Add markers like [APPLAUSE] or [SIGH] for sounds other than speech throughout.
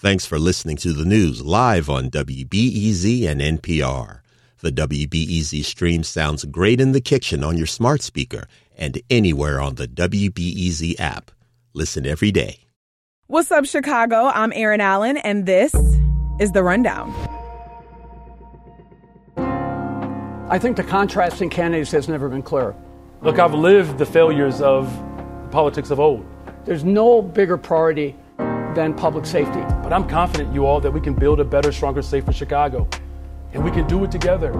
Thanks for listening to the news live on WBEZ and NPR. The WBEZ stream sounds great in the kitchen on your smart speaker and anywhere on the WBEZ app. Listen every day. What's up, Chicago? I'm Erin Allen, and this is The Rundown. I think the contrast in candidates has never been clearer. Look, I've lived the failures of the politics of old. There's no bigger priority than public safety. But I'm confident, you all, that we can build a better, stronger, safer Chicago. And we can do it together.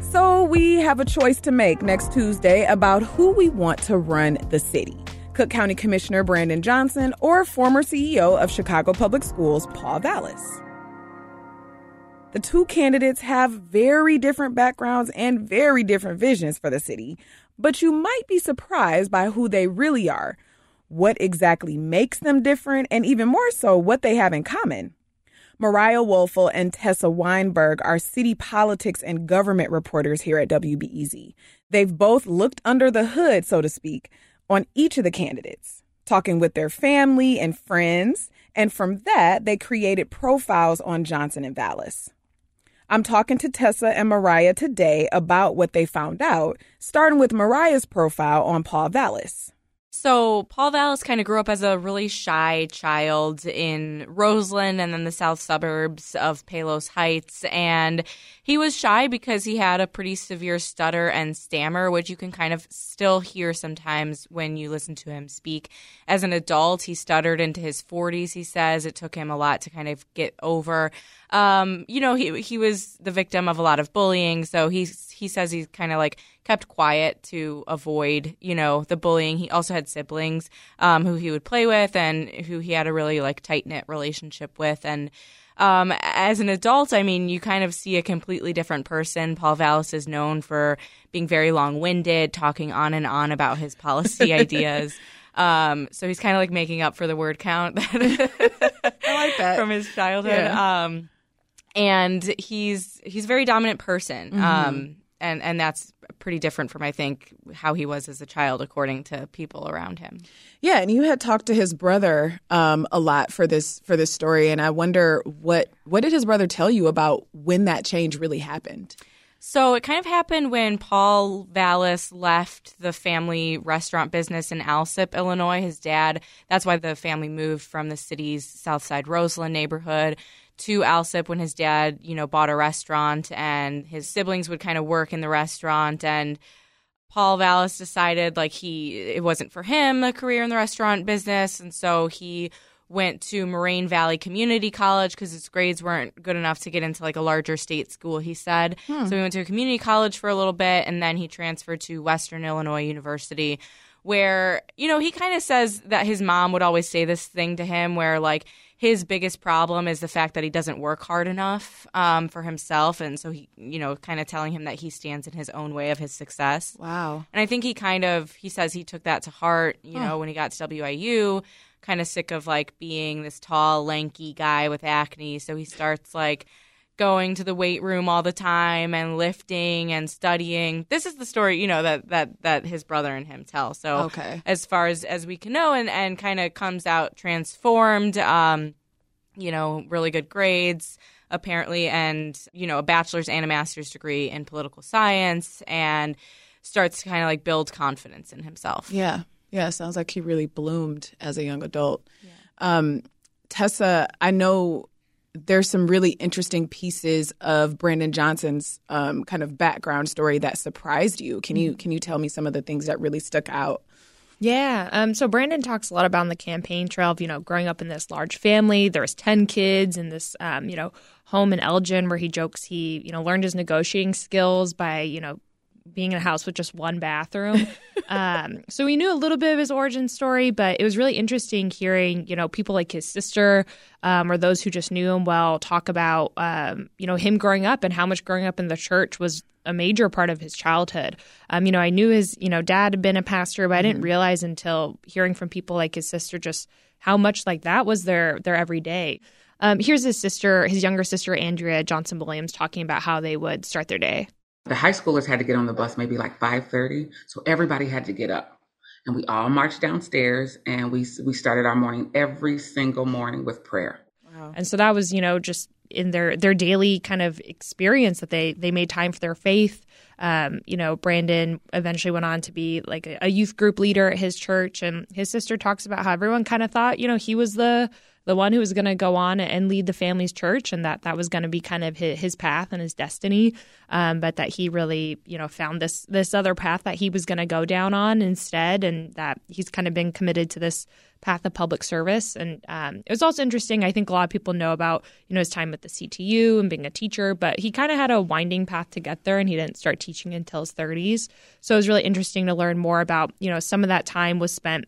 So we have a choice to make next Tuesday about who we want to run the city. Cook County Commissioner Brandon Johnson or former CEO of Chicago Public Schools, Paul Vallas. The two candidates have very different backgrounds and very different visions for the city, but you might be surprised by who they really are what exactly makes them different, and even more so, what they have in common. Mariah Woelfel and Tessa Weinberg are city politics and government reporters here at WBEZ. They've both looked under the hood, so to speak, on each of the candidates, talking with their family and friends, and from that, they created profiles on Johnson and Vallas. I'm talking to Tessa and Mariah today about what they found out, starting with Mariah's profile on Paul Vallas. So Paul Vallas kind of grew up as a really shy child in Roseland and then the south suburbs of Palos Heights. And he was shy because he had a pretty severe stutter and stammer, which you can kind of still hear sometimes when you listen to him speak. As an adult, he stuttered into his 40s, he says. It took him a lot to kind of get over. Um, you know, he he was the victim of a lot of bullying, so he's he says he kind of like kept quiet to avoid, you know, the bullying. He also had siblings um, who he would play with and who he had a really like tight knit relationship with, and um, as an adult, I mean, you kind of see a completely different person. Paul Vallas is known for being very long winded, talking on and on about his policy [LAUGHS] ideas. Um, so he's kind of like making up for the word count [LAUGHS] I like that. from his childhood. Yeah. Um, and he's he's a very dominant person. Mm-hmm. Um, and and that's pretty different from I think how he was as a child, according to people around him. Yeah, and you had talked to his brother um, a lot for this for this story, and I wonder what what did his brother tell you about when that change really happened? So it kind of happened when Paul Vallas left the family restaurant business in Alsip, Illinois. His dad, that's why the family moved from the city's South Side Roseland neighborhood to Alsip when his dad, you know, bought a restaurant and his siblings would kind of work in the restaurant. And Paul Vallas decided like he it wasn't for him a career in the restaurant business. And so he went to Moraine Valley Community College because his grades weren't good enough to get into like a larger state school, he said. Hmm. So he went to a community college for a little bit and then he transferred to Western Illinois University where, you know, he kind of says that his mom would always say this thing to him where like his biggest problem is the fact that he doesn't work hard enough um, for himself. And so he, you know, kind of telling him that he stands in his own way of his success. Wow. And I think he kind of he says he took that to heart, you know, when he got to WIU, kind of sick of like being this tall, lanky guy with acne. So he starts like going to the weight room all the time and lifting and studying. This is the story, you know, that that that his brother and him tell. So Okay. as far as as we can know and and kind of comes out transformed um you know, really good grades apparently and you know, a bachelor's and a master's degree in political science and starts to kind of like build confidence in himself. Yeah, yeah. Sounds like he really bloomed as a young adult. Um, Tessa, I know there's some really interesting pieces of Brandon Johnson's um, kind of background story that surprised you. Can you can you tell me some of the things that really stuck out? Yeah. Um, so Brandon talks a lot about on the campaign trail of, you know, growing up in this large family. There was 10 kids in this, um, you know, home in Elgin where he jokes he, you know, learned his negotiating skills by, you know, being in a house with just one bathroom. [LAUGHS] um, so we knew a little bit of his origin story, but it was really interesting hearing, you know, people like his sister um, or those who just knew him well talk about, um, you know, him growing up and how much growing up in the church was a major part of his childhood. Um, you know, I knew his, you know, dad had been a pastor, but I didn't realize until hearing from people like his sister just how much like that was their their everyday. Um, here's his sister, his younger sister Andrea Johnson Williams, talking about how they would start their day. The high schoolers had to get on the bus maybe like 5:30, so everybody had to get up. and we all marched downstairs and we we started our morning every single morning with prayer. Wow. And so that was, you know, just in their their daily kind of experience that they they made time for their faith. Um, you know, Brandon eventually went on to be like a, a youth group leader at his church, and his sister talks about how everyone kind of thought, you know, he was the the one who was going to go on and lead the family's church, and that that was going to be kind of his, his path and his destiny. Um, but that he really, you know, found this this other path that he was going to go down on instead, and that he's kind of been committed to this path of public service. And um, it was also interesting. I think a lot of people know about you know his time at the CTU and being a teacher, but he kind of had a winding path to get there, and he didn't start teaching until his 30s. So it was really interesting to learn more about you know some of that time was spent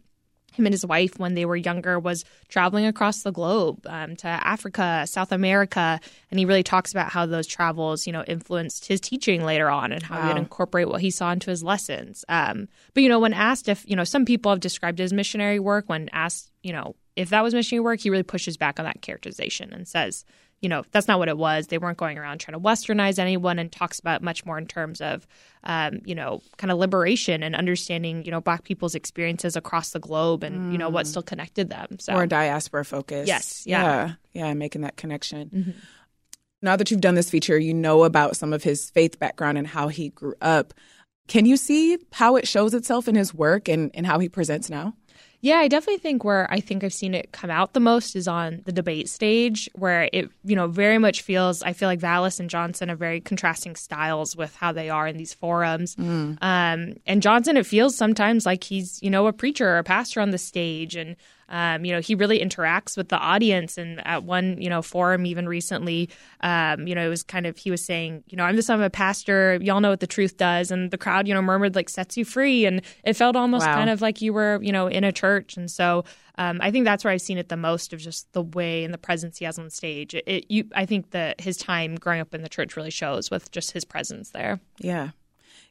him and his wife when they were younger was traveling across the globe um, to Africa, South America, and he really talks about how those travels, you know, influenced his teaching later on and how wow. he would incorporate what he saw into his lessons. Um, but you know, when asked if you know, some people have described his missionary work. When asked, you know, if that was missionary work, he really pushes back on that characterization and says, you know, that's not what it was. They weren't going around trying to westernize anyone and talks about much more in terms of, um, you know, kind of liberation and understanding, you know, Black people's experiences across the globe and, mm. you know, what mm. still connected them. So More diaspora focus. Yes. Yeah. Yeah. yeah making that connection. Mm-hmm. Now that you've done this feature, you know about some of his faith background and how he grew up. Can you see how it shows itself in his work and, and how he presents now? Yeah, I definitely think where I think I've seen it come out the most is on the debate stage, where it, you know, very much feels, I feel like Vallas and Johnson are very contrasting styles with how they are in these forums. Mm. Um, and Johnson, it feels sometimes like he's, you know, a preacher or a pastor on the stage. And um, you know, he really interacts with the audience. And at one, you know, forum even recently, um, you know, it was kind of he was saying, you know, I'm the son of a pastor. Y'all know what the truth does, and the crowd, you know, murmured like sets you free, and it felt almost wow. kind of like you were, you know, in a church. And so um, I think that's where I've seen it the most of just the way and the presence he has on stage. It, it, you, I think that his time growing up in the church really shows with just his presence there. Yeah.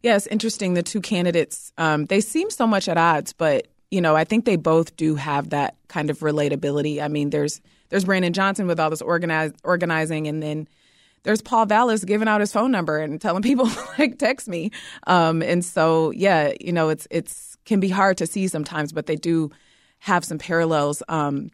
Yeah, it's interesting. The two candidates, um, they seem so much at odds, but you know, I think they both do have that kind of relatability. I mean, there's there's Brandon Johnson with all this organize, organizing, and then there's Paul Vallas giving out his phone number and telling people [LAUGHS] like text me. Um, and so, yeah, you know, it's it's can be hard to see sometimes, but they do have some parallels. Um,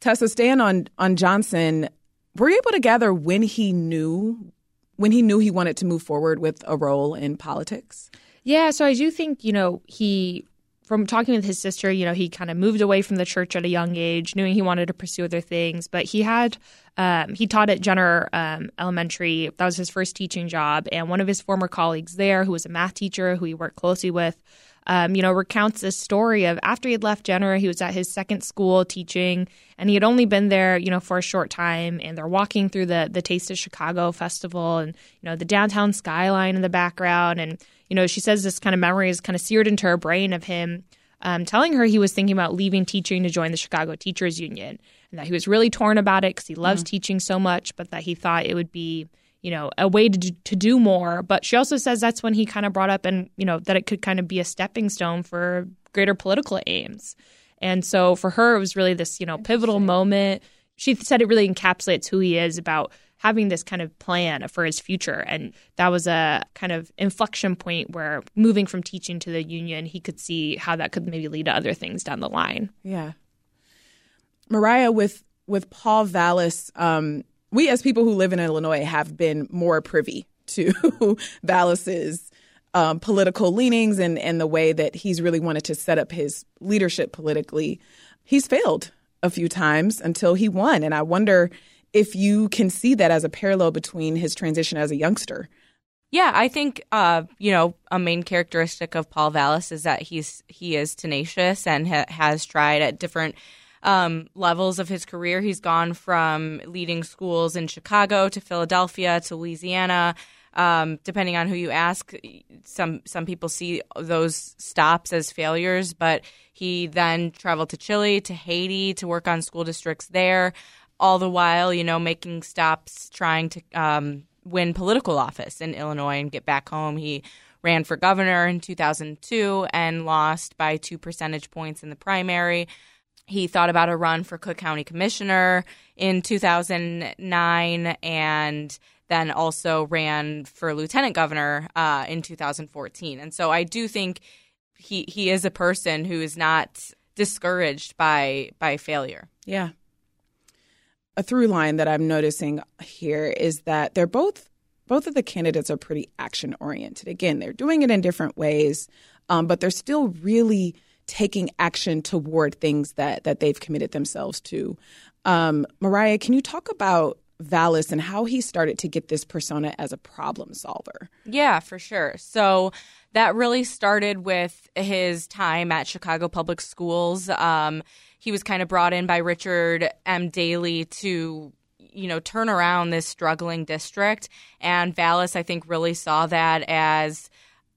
Tessa, staying on on Johnson, were you able to gather when he knew when he knew he wanted to move forward with a role in politics? Yeah, so I do think you know he from talking with his sister, you know, he kind of moved away from the church at a young age, knowing he wanted to pursue other things. But he had, um, he taught at Jenner um, Elementary. That was his first teaching job. And one of his former colleagues there, who was a math teacher who he worked closely with, um, you know, recounts this story of after he had left Jenner, he was at his second school teaching, and he had only been there, you know, for a short time. And they're walking through the the Taste of Chicago festival, and you know, the downtown skyline in the background, and you know, she says this kind of memory is kind of seared into her brain of him um, telling her he was thinking about leaving teaching to join the Chicago Teachers Union, and that he was really torn about it because he loves mm-hmm. teaching so much, but that he thought it would be, you know, a way to do, to do more. But she also says that's when he kind of brought up and you know that it could kind of be a stepping stone for greater political aims. And so for her, it was really this you know pivotal moment. She said it really encapsulates who he is about having this kind of plan for his future. And that was a kind of inflection point where moving from teaching to the union, he could see how that could maybe lead to other things down the line. Yeah. Mariah, with with Paul Vallas, um, we as people who live in Illinois have been more privy to [LAUGHS] Vallas's um, political leanings and, and the way that he's really wanted to set up his leadership politically. He's failed a few times until he won. And I wonder if you can see that as a parallel between his transition as a youngster. Yeah, I think uh, you know a main characteristic of Paul Vallas is that he's he is tenacious and ha- has tried at different um, levels of his career. He's gone from leading schools in Chicago to Philadelphia to Louisiana. Um, depending on who you ask, some some people see those stops as failures, but he then traveled to Chile, to Haiti to work on school districts there all the while, you know, making stops trying to um, win political office in Illinois and get back home. He ran for governor in 2002 and lost by two percentage points in the primary. He thought about a run for Cook County Commissioner in 2009 and then also ran for lieutenant governor uh, in 2014. And so I do think he he is a person who is not discouraged by by failure. Yeah. A through line that I'm noticing here is that they're both both of the candidates are pretty action oriented. Again, they're doing it in different ways, um, but they're still really taking action toward things that that they've committed themselves to. Um, Mariah, can you talk about Vallas and how he started to get this persona as a problem solver? Yeah, for sure. So that really started with his time at Chicago Public Schools. Um, he was kind of brought in by Richard M. Daley to you know turn around this struggling district and Vallas I think really saw that as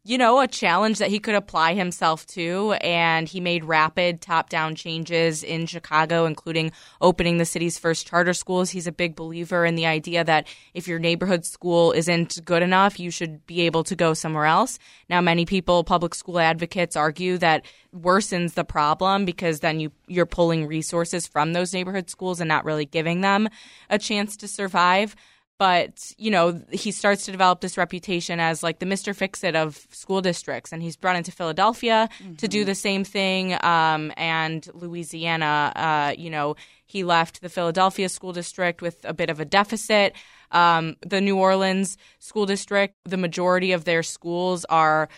you know, a challenge that he could apply himself to. And he made rapid top down changes in Chicago, including opening the city's first charter schools. He's a big believer in the idea that if your neighborhood school isn't good enough, you should be able to go somewhere else. Now, many people, public school advocates, argue that worsens the problem because then you, you're pulling resources from those neighborhood schools and not really giving them a chance to survive but you know he starts to develop this reputation as like the Mr. Fix-It of school districts, and he's brought into Philadelphia mm-hmm. to do the same thing. Um, and Louisiana, uh, you know, he left the Philadelphia school district with a bit of a deficit. Um, the New Orleans school district, the majority of their schools are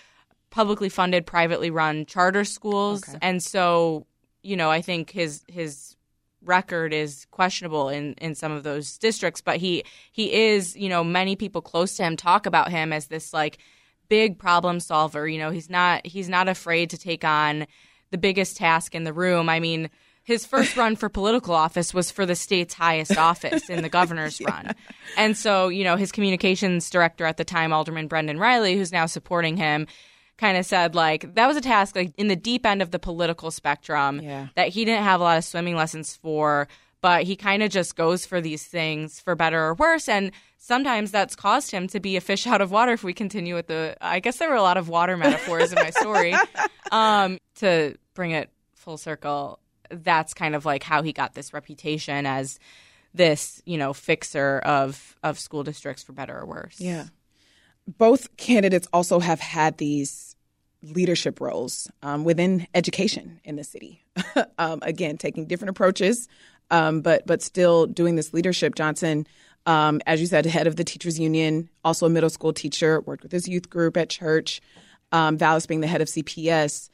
publicly funded, privately run charter schools, okay. and so you know, I think his his record is questionable in, in some of those districts, but he he is, you know, many people close to him talk about him as this like big problem solver. You know, he's not he's not afraid to take on the biggest task in the room. I mean, his first [LAUGHS] run for political office was for the state's highest office in the governor's [LAUGHS] yeah. run. And so, you know, his communications director at the time, Alderman Brendan Reilly, who's now supporting him, kind of said like that was a task like in the deep end of the political spectrum yeah. that he didn't have a lot of swimming lessons for but he kind of just goes for these things for better or worse and sometimes that's caused him to be a fish [LAUGHS] out of water if we continue with the i guess there were a lot of water metaphors in my story [LAUGHS] um, to bring it full circle that's kind of like how he got this reputation as this you know fixer of of school districts for better or worse yeah both candidates also have had these leadership roles um, within education in the city. [LAUGHS] um, again, taking different approaches, um, but but still doing this leadership. Johnson, um, as you said, head of the teachers union, also a middle school teacher, worked with his youth group at church. Um, Vallas being the head of CPS.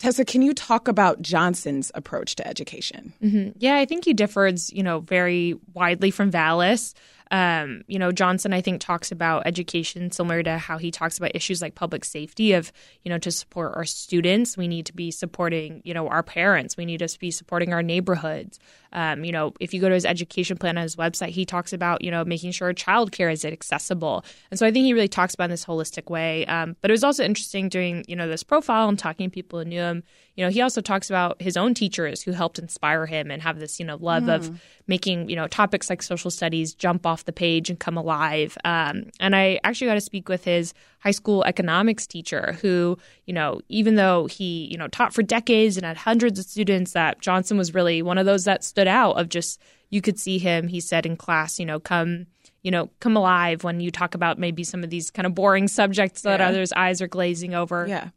Tessa, can you talk about Johnson's approach to education? Mm-hmm. Yeah, I think he differs, you know, very widely from Vallas. Um, you know, Johnson, I think, talks about education similar to how he talks about issues like public safety of, you know, to support our students, we need to be supporting, you know, our parents. We need to be supporting our neighborhoods. Um, you know, if you go to his education plan on his website, he talks about, you know, making sure childcare is accessible. And so I think he really talks about in this holistic way. Um, but it was also interesting doing, you know, this profile and talking to people who knew him. You know, he also talks about his own teachers who helped inspire him and have this, you know, love mm. of making, you know, topics like social studies jump off the page and come alive. Um, and I actually got to speak with his high school economics teacher who, you know, even though he, you know, taught for decades and had hundreds of students, that Johnson was really one of those that stood out of just, you could see him, he said in class, you know, come you know, come alive when you talk about maybe some of these kind of boring subjects that yeah. others' eyes are glazing over. Yeah.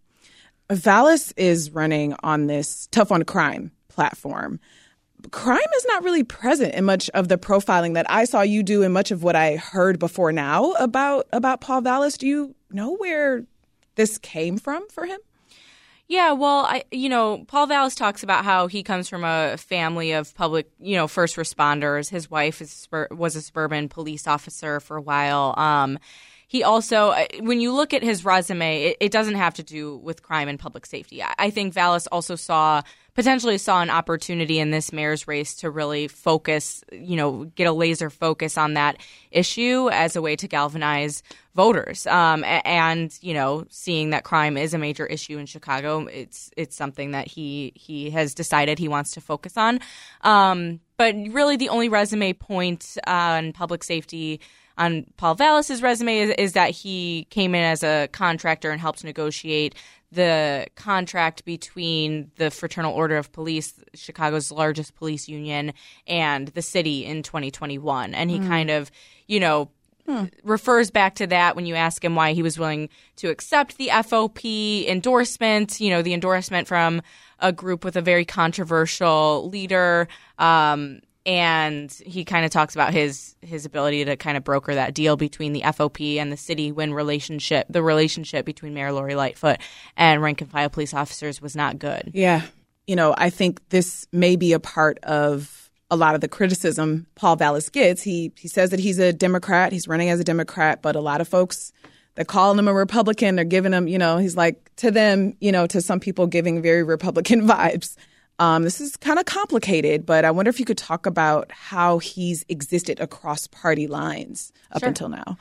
Vallas is running on this tough on crime platform crime is not really present in much of the profiling that I saw you do and much of what I heard before now about about Paul Vallas. Do you know where this came from for him? Yeah, well, I you know, Paul Vallas talks about how he comes from a family of public, you know, first responders. His wife is was a suburban police officer for a while. Um, he also, uh, when you look at his resume, it, it, doesn't have to do with crime and public safety. I, I think Vallas also saw potentially saw an opportunity in this mayor's race to really focus, you know, get a laser focus on that issue as a way to galvanize voters. Um, and you know, seeing that crime is a major issue in Chicago, it's it's something that he he has decided he wants to focus on. Um, but really, the only resume point on public safety on Paul Vallas's resume is, is, that he came in as a contractor and helped negotiate the contract between the Fraternal Order of Police, Chicago's largest police union, and the city in 2021. And he mm. kind of, you know, refers back to that when you ask him why he was willing to accept the FOP endorsement, you know, the endorsement from a group with a very controversial leader. Um, and he kind of talks about his his ability to kind of broker that deal between the FOP and the city when relationship the relationship between Mayor Lori Lightfoot and rank and file police officers was not good. Yeah. You know, I think this may be a part of a lot of the criticism Paul Vallas gets. He he says that he's a Democrat, he's running as a Democrat, but a lot of folks they're calling him a Republican they're giving him, you know, he's like to them, you know, to some people giving very Republican [LAUGHS] vibes. Um, this is kind of complicated, but I wonder if you could talk about how he's existed across party lines up Sure. until now.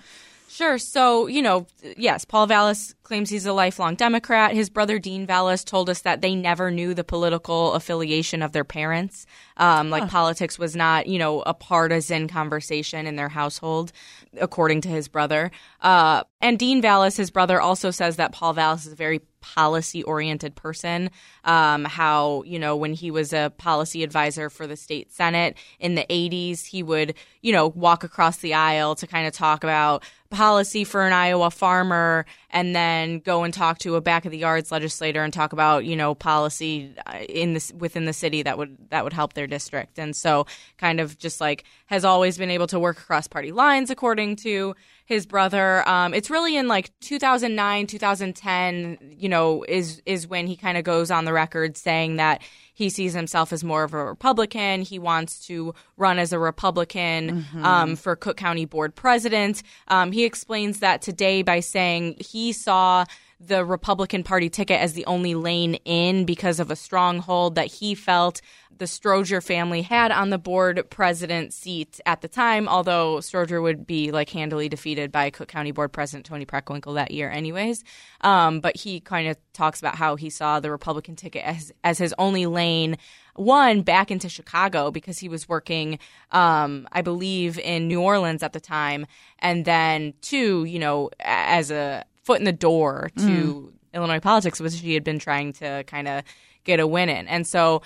Sure. So, you know, yes, Paul Vallas claims he's a lifelong Democrat. His brother Dean Vallas told us that they never knew the political affiliation of their parents. Um, like politics was not, you know, a partisan conversation in their household, according to his brother. Uh, and Dean Vallas, his brother, also says that Paul Vallas is a very policy oriented person. Um, how, you know, when he was a policy advisor for the state Senate in the 80s, he would, you know, walk across the aisle to kind of talk about policy for an Iowa farmer and then go and talk to a back of the yards legislator and talk about, you know, policy uh, in this within the city that would that would help their district. And so kind of just like has always been able to work across party lines according to his brother. Um, it's really in like 2009, 2010, you know, is is when he kind of goes on the record saying that he sees himself as more of a Republican. He wants to run as a Republican um, for Cook County Board President. Um, he explains that today by saying he saw the Republican Party ticket as the only lane in because of a stronghold that he felt the Stroger family had on the board president seat at the time, although Stroger would be like handily defeated by Cook County Board President Toni Preckwinkle that year, anyways. Um, but he kind of talks about how he saw the Republican ticket as, as his only lane one back into Chicago because he was working, um, I believe, in New Orleans at the time, and then two, you know, as a foot in the door to Illinois politics, which he had been trying to kind of get a win in, and so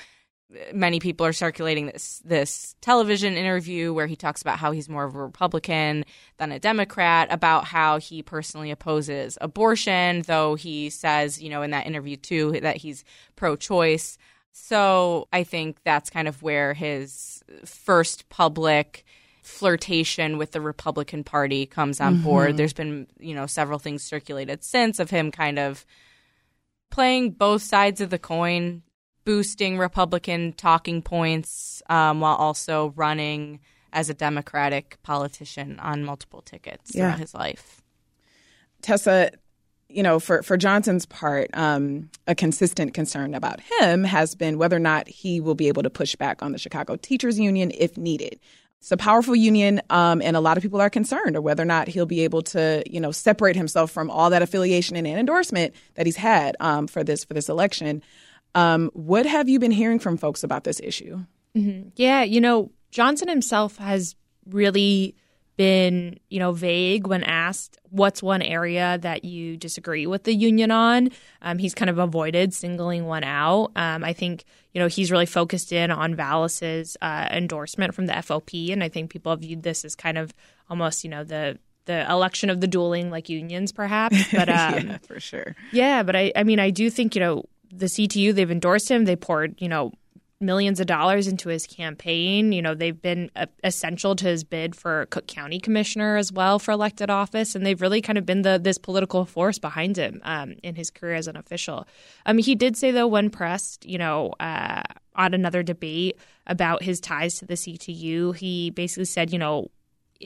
many people are circulating this this television interview where he talks about how he's more of a Republican than a Democrat, about how he personally opposes abortion, though he says, you know, in that interview too, that he's pro-choice. So I think that's kind of where his first public flirtation with the Republican Party comes on mm-hmm. board. There's been, you know, several things circulated since of him kind of playing both sides of the coin, boosting Republican talking points um, while also running as a Democratic politician on multiple tickets Yeah. throughout his life. Tessa, you know, for, for Johnson's part, um, a consistent concern about him has been whether or not he will be able to push back on the Chicago Teachers Union if needed. It's a powerful union, um, and a lot of people are concerned, or whether or not he'll be able to, you know, separate himself from all that affiliation and endorsement that he's had um, for this for this election. Um, what have you been hearing from folks about this issue? Yeah, you know, Johnson himself has really been, you know, vague when asked what's one area that you disagree with the union on. Um, he's kind of avoided singling one out. Um, I think, you know, he's really focused in on Vallas's uh, endorsement from the FOP, and I think people have viewed this as kind of almost, you know, the the election of the dueling like unions, perhaps. [LAUGHS] But um, yeah, for sure. yeah, but I, I mean, I do think, you know, the CTU, they've endorsed him. They poured, you know, millions of dollars into his campaign. You know, they've been essential to his bid for Cook County Commissioner as well for elected office, and they've really kind of been the this political force behind him um, in his career as an official. Um, he did say though, when pressed, you know, uh, on another debate about his ties to the CTU, he basically said, you know,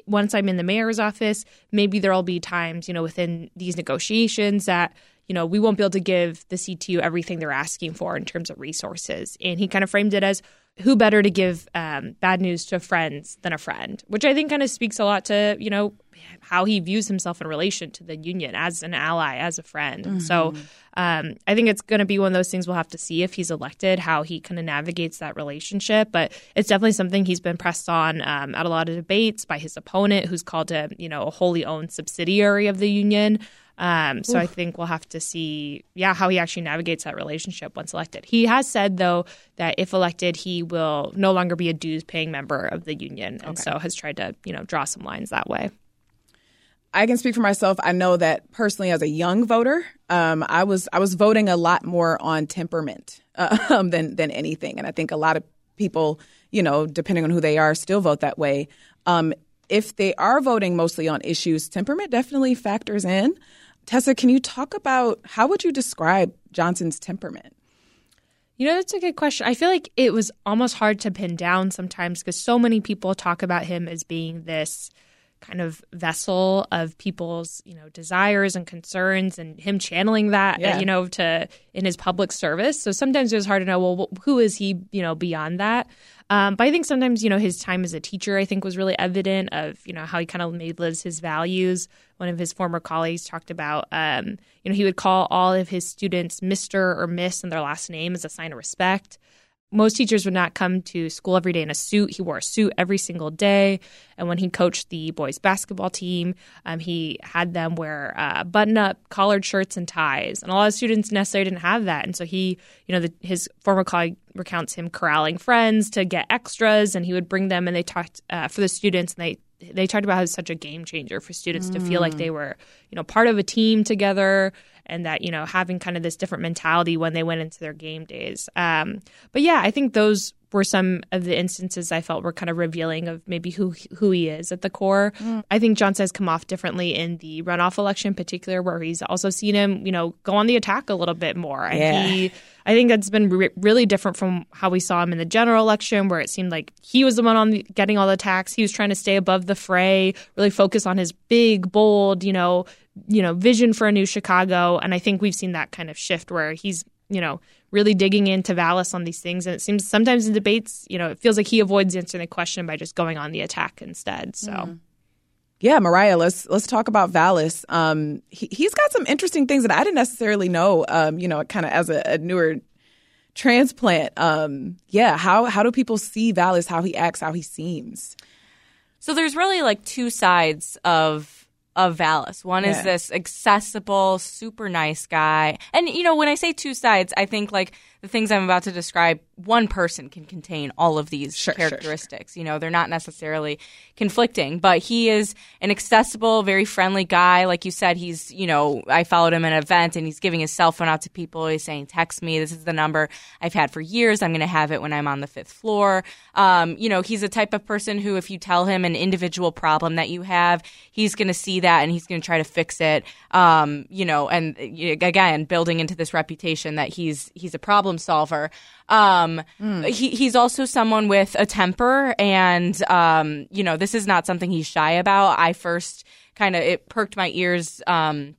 once I'm in the mayor's office, maybe there'll be times, you know, within these negotiations that, you know, we won't be able to give the CTU everything they're asking for in terms of resources. And he kind of framed it as who better to give um, bad news to friends than a friend, which I think kind of speaks a lot to, you know, how he views himself in relation to the union as an ally, as a friend. And so um, I think it's going to be one of those things we'll have to see if he's elected, how he kind of navigates that relationship. But it's definitely something he's been pressed on um, at a lot of debates by his opponent, who's called him, you know, a wholly owned subsidiary of the union. Um, so I think we'll have to see, yeah, how he actually navigates that relationship once elected. He has said though that if elected, he will no longer be a dues-paying member of the union, and so has tried to, you know, draw some lines that way. I can speak for myself. I know that personally, as a young voter, um, I was I was voting a lot more on temperament uh, [LAUGHS] than than anything, and I think a lot of people, you know, depending on who they are, still vote that way. Um, if they are voting mostly on issues, temperament definitely factors in. Tessa, can you talk about how would you describe Johnson's temperament? You know, that's a good question. I feel like it was almost hard to pin down sometimes because so many people talk about him as being this kind of vessel of people's you know desires and concerns and him channeling that yeah. you know to in his public service. So sometimes it was hard to know well who is he you know beyond that? Um, but i think sometimes you know his time as a teacher i think was really evident of you know how he kind of made lives his values. One of his former colleagues talked about um, you know he would call all of his students mr or miss and their last name as a sign of respect most teachers would not come to school every day in a suit. He wore a suit every single day. And when he coached the boys basketball team, um, he had them wear uh, button up collared shirts and ties. And a lot of students necessarily didn't have that. And so he, you know, the, his former colleague recounts him corralling friends to get extras and he would bring them and they talked uh, for the students and they they talked about how it's such a game changer for students mm. to feel like they were, you know, part of a team together and that you know having kind of this different mentality when they went into their game days. Um, but yeah, I think those were some of the instances I felt were kind of revealing of maybe who who he is at the core. Mm. I think Johnson has come off differently in the runoff election, in particular, where he's also seen him, you know, go on the attack a little bit more. And yeah. he, I think that's been re- really different from how we saw him in the general election, where it seemed like he was the one on the, getting all the attacks. He was trying to stay above the fray, really focus on his big, bold, you know, you know, vision for a new Chicago. And I think we've seen that kind of shift where he's, you know, really digging into Vallas on these things. And it seems sometimes in debates, you know, it feels like he avoids answering the question by just going on the attack instead. So. Mm. Yeah, Mariah, let's let's talk about Vallas. Um, he, has got some interesting things that I didn't necessarily know. Um, you know, kind of as a, a, newer transplant. Um, yeah, how how do people see Vallas? How he acts? How he seems? So there's really like two sides of of Vallas. One yeah. is this accessible, super nice guy. And, you know, when I say two sides, I think like the things I'm about to describe, one person can contain all of these sure, characteristics. Sure, sure. You know, they're not necessarily conflicting, but he is an accessible, very friendly guy. Like you said, he's, you know, I followed him at an event and he's giving his cell phone out to people. He's saying, text me. This is the number I've had for years. I'm going to have it when I'm on the fifth floor. Um, you know, he's a type of person who, if you tell him an individual problem that you have, he's going to see that and he's going to try to fix it. Um, you know, and again, building into this reputation that he's, he's a problem problem solver. Um, mm. he, he's also someone with a temper, and um, you know, this is not something he's shy about. I first kind of it perked my ears. Um,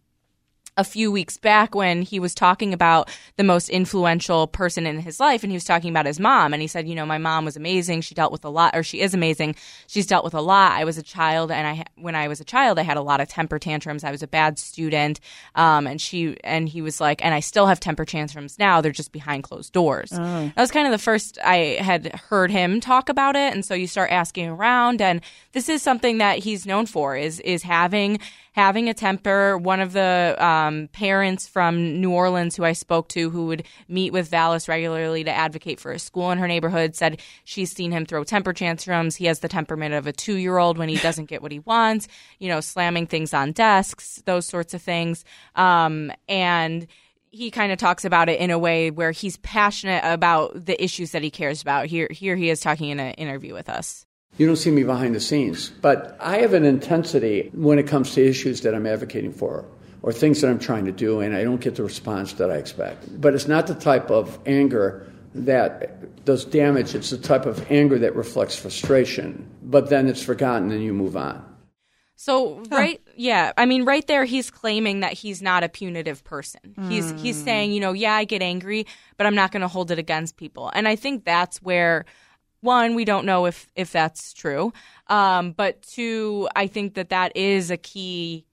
a few weeks back when he was talking about the most influential person in his life and he was talking about his mom and he said you know my mom was amazing. She dealt with a lot or she is amazing. She's dealt with a lot. I was a child and i when i was a child i had a lot of temper tantrums. I was a bad student. Um, and she and he was like and i still have temper tantrums now. They're just behind closed doors. Oh. that was kind of the first i had heard him talk about it and so you start asking around and this is something that he's known for is is having having a temper. One of the um, parents from New Orleans who I spoke to, who would meet with Vallas regularly to advocate for a school in her neighborhood, said she's seen him throw temper tantrums. He has the temperament of a two year old when he doesn't get what he wants, you know, slamming things on desks, those sorts of things. Um, and he kind of talks about it in a way where he's passionate about the issues that he cares about. Here, here he is talking in an interview with us. You don't see me behind the scenes, but I have an intensity when it comes to issues that I'm advocating for or things that I'm trying to do, and I don't get the response that I expect. But it's not the type of anger that does damage, it's the type of anger that reflects frustration, but then it's forgotten and you move on. So right, yeah, I mean, right there, he's claiming that he's not a punitive person. Mm. He's he's hmm. saying, you know, yeah, I get angry, but I'm not going to hold it against people. And I think that's where one, we don't know if if that's true. Um, but two, I think that that is a key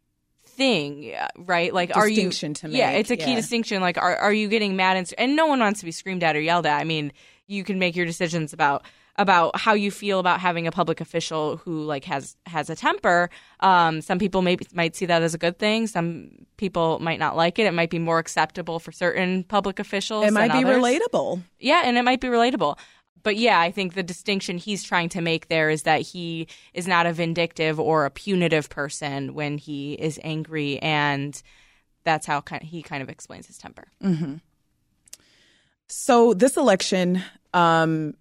thing, right? Like, are you? To make, yeah, it's a key yeah. distinction. Like, are are you getting mad and and no one wants to be screamed at or yelled at. I mean, you can make your decisions about about how you feel about having a public official who like has has a temper. Um, some people maybe might see that as a good thing. Some people might not like it. It might be more acceptable for certain public officials. It might be others. relatable. Yeah, and it might be relatable. But yeah, I think the distinction he's trying to make there is that he is not a vindictive or a punitive person when he is angry, and that's how kind he kind of explains his temper. Mm-hmm. So this election, um,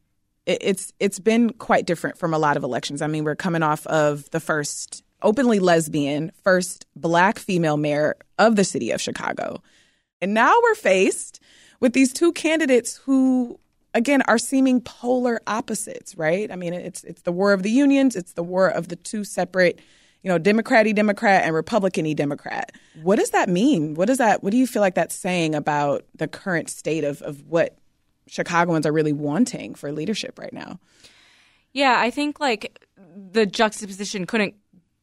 it, it's it's been quite different from a lot of elections. I mean, we're coming off of the first openly lesbian, first black female mayor of the city of Chicago, and now we're faced with these two candidates who again are seeming polar opposites, right? I mean, it's it's the war of the unions, it's the war of the two separate, you know, Democraty Democrat and Republicany Democrat. What does that mean? What does that what do you feel like that's saying about the current state of of what Chicagoans are really wanting for leadership right now? Yeah, I think like the juxtaposition couldn't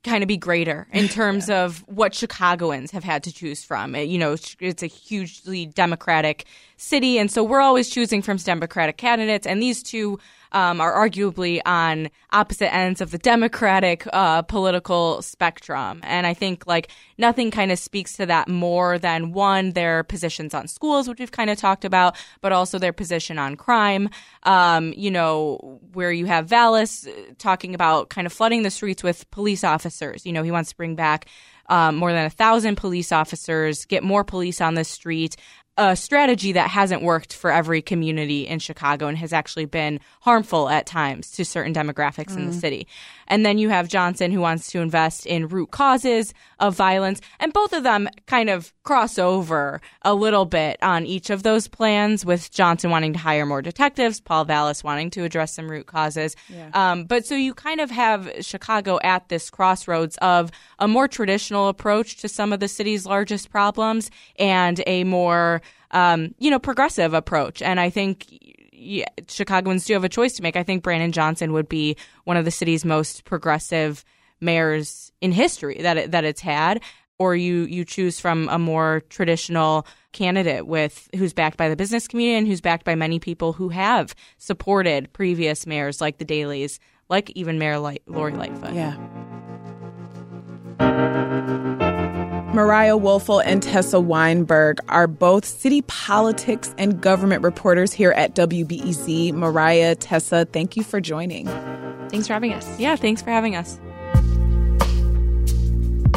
kind of be greater in terms yeah. of what Chicagoans have had to choose from. You know, it's a hugely Democratic city, and so we're always choosing from Democratic candidates, and these two um, are arguably on opposite ends of the Democratic uh, political spectrum. And I think like nothing kind of speaks to that more than one, their positions on schools, which we've kind of talked about, but also their position on crime. Um, you know, where you have Vallas talking about kind of flooding the streets with police officers. You know, he wants to bring back um, more than a thousand police officers, get more police on the street, a strategy that hasn't worked for every community in Chicago and has actually been harmful at times to certain demographics mm. in the mm. city. And then you have Johnson who wants to invest in root causes of violence. And both of them kind of cross over a little bit on each of those plans, with Johnson wanting to hire more detectives, Paul Vallas wanting to address some root causes. Yeah. Um, but so you kind of have Chicago at this crossroads of a more traditional approach to some of the city's largest problems and a more um, you know, progressive approach. And I think yeah, Chicagoans do have a choice to make. I think Brandon Johnson would be one of the city's most progressive mayors in history that it, that it's had. Or you you choose from a more traditional candidate with who's backed by the business community and who's backed by many people who have supported previous mayors like the Daleys, like even Mayor Light, Lori Lightfoot. Yeah. Mariah Woelfel and Tessa Weinberg are both city politics and government reporters here at WBEZ. Mariah, Tessa, thank you for joining. Thanks for having us. Yeah, thanks for having us.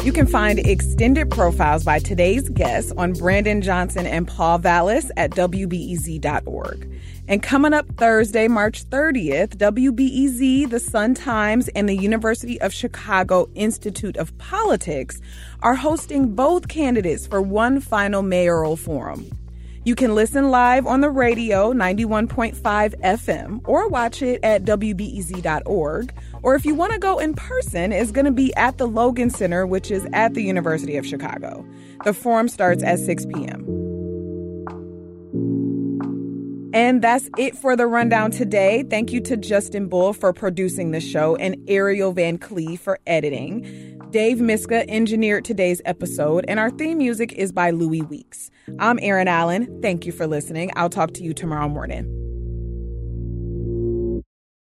You can find extended profiles by today's guests on Brandon Johnson and Paul Vallas at WBEZ.org. And coming up Thursday, March 30th, WBEZ, the Sun Times, and the University of Chicago Institute of Politics are hosting both candidates for one final mayoral forum. You can listen live on the radio, 91.5 FM, or watch it at WBEZ.org. Or if you want to go in person, it's going to be at the Logan Center, which is at the University of Chicago. The forum starts at 6 p.m. And that's it for the rundown today. Thank you to Justin Bull for producing the show and Ariel Van Cleave for editing. Dave Miska engineered today's episode, and our theme music is by Louis Weeks. I'm Erin Allen. Thank you for listening. I'll talk to you tomorrow morning.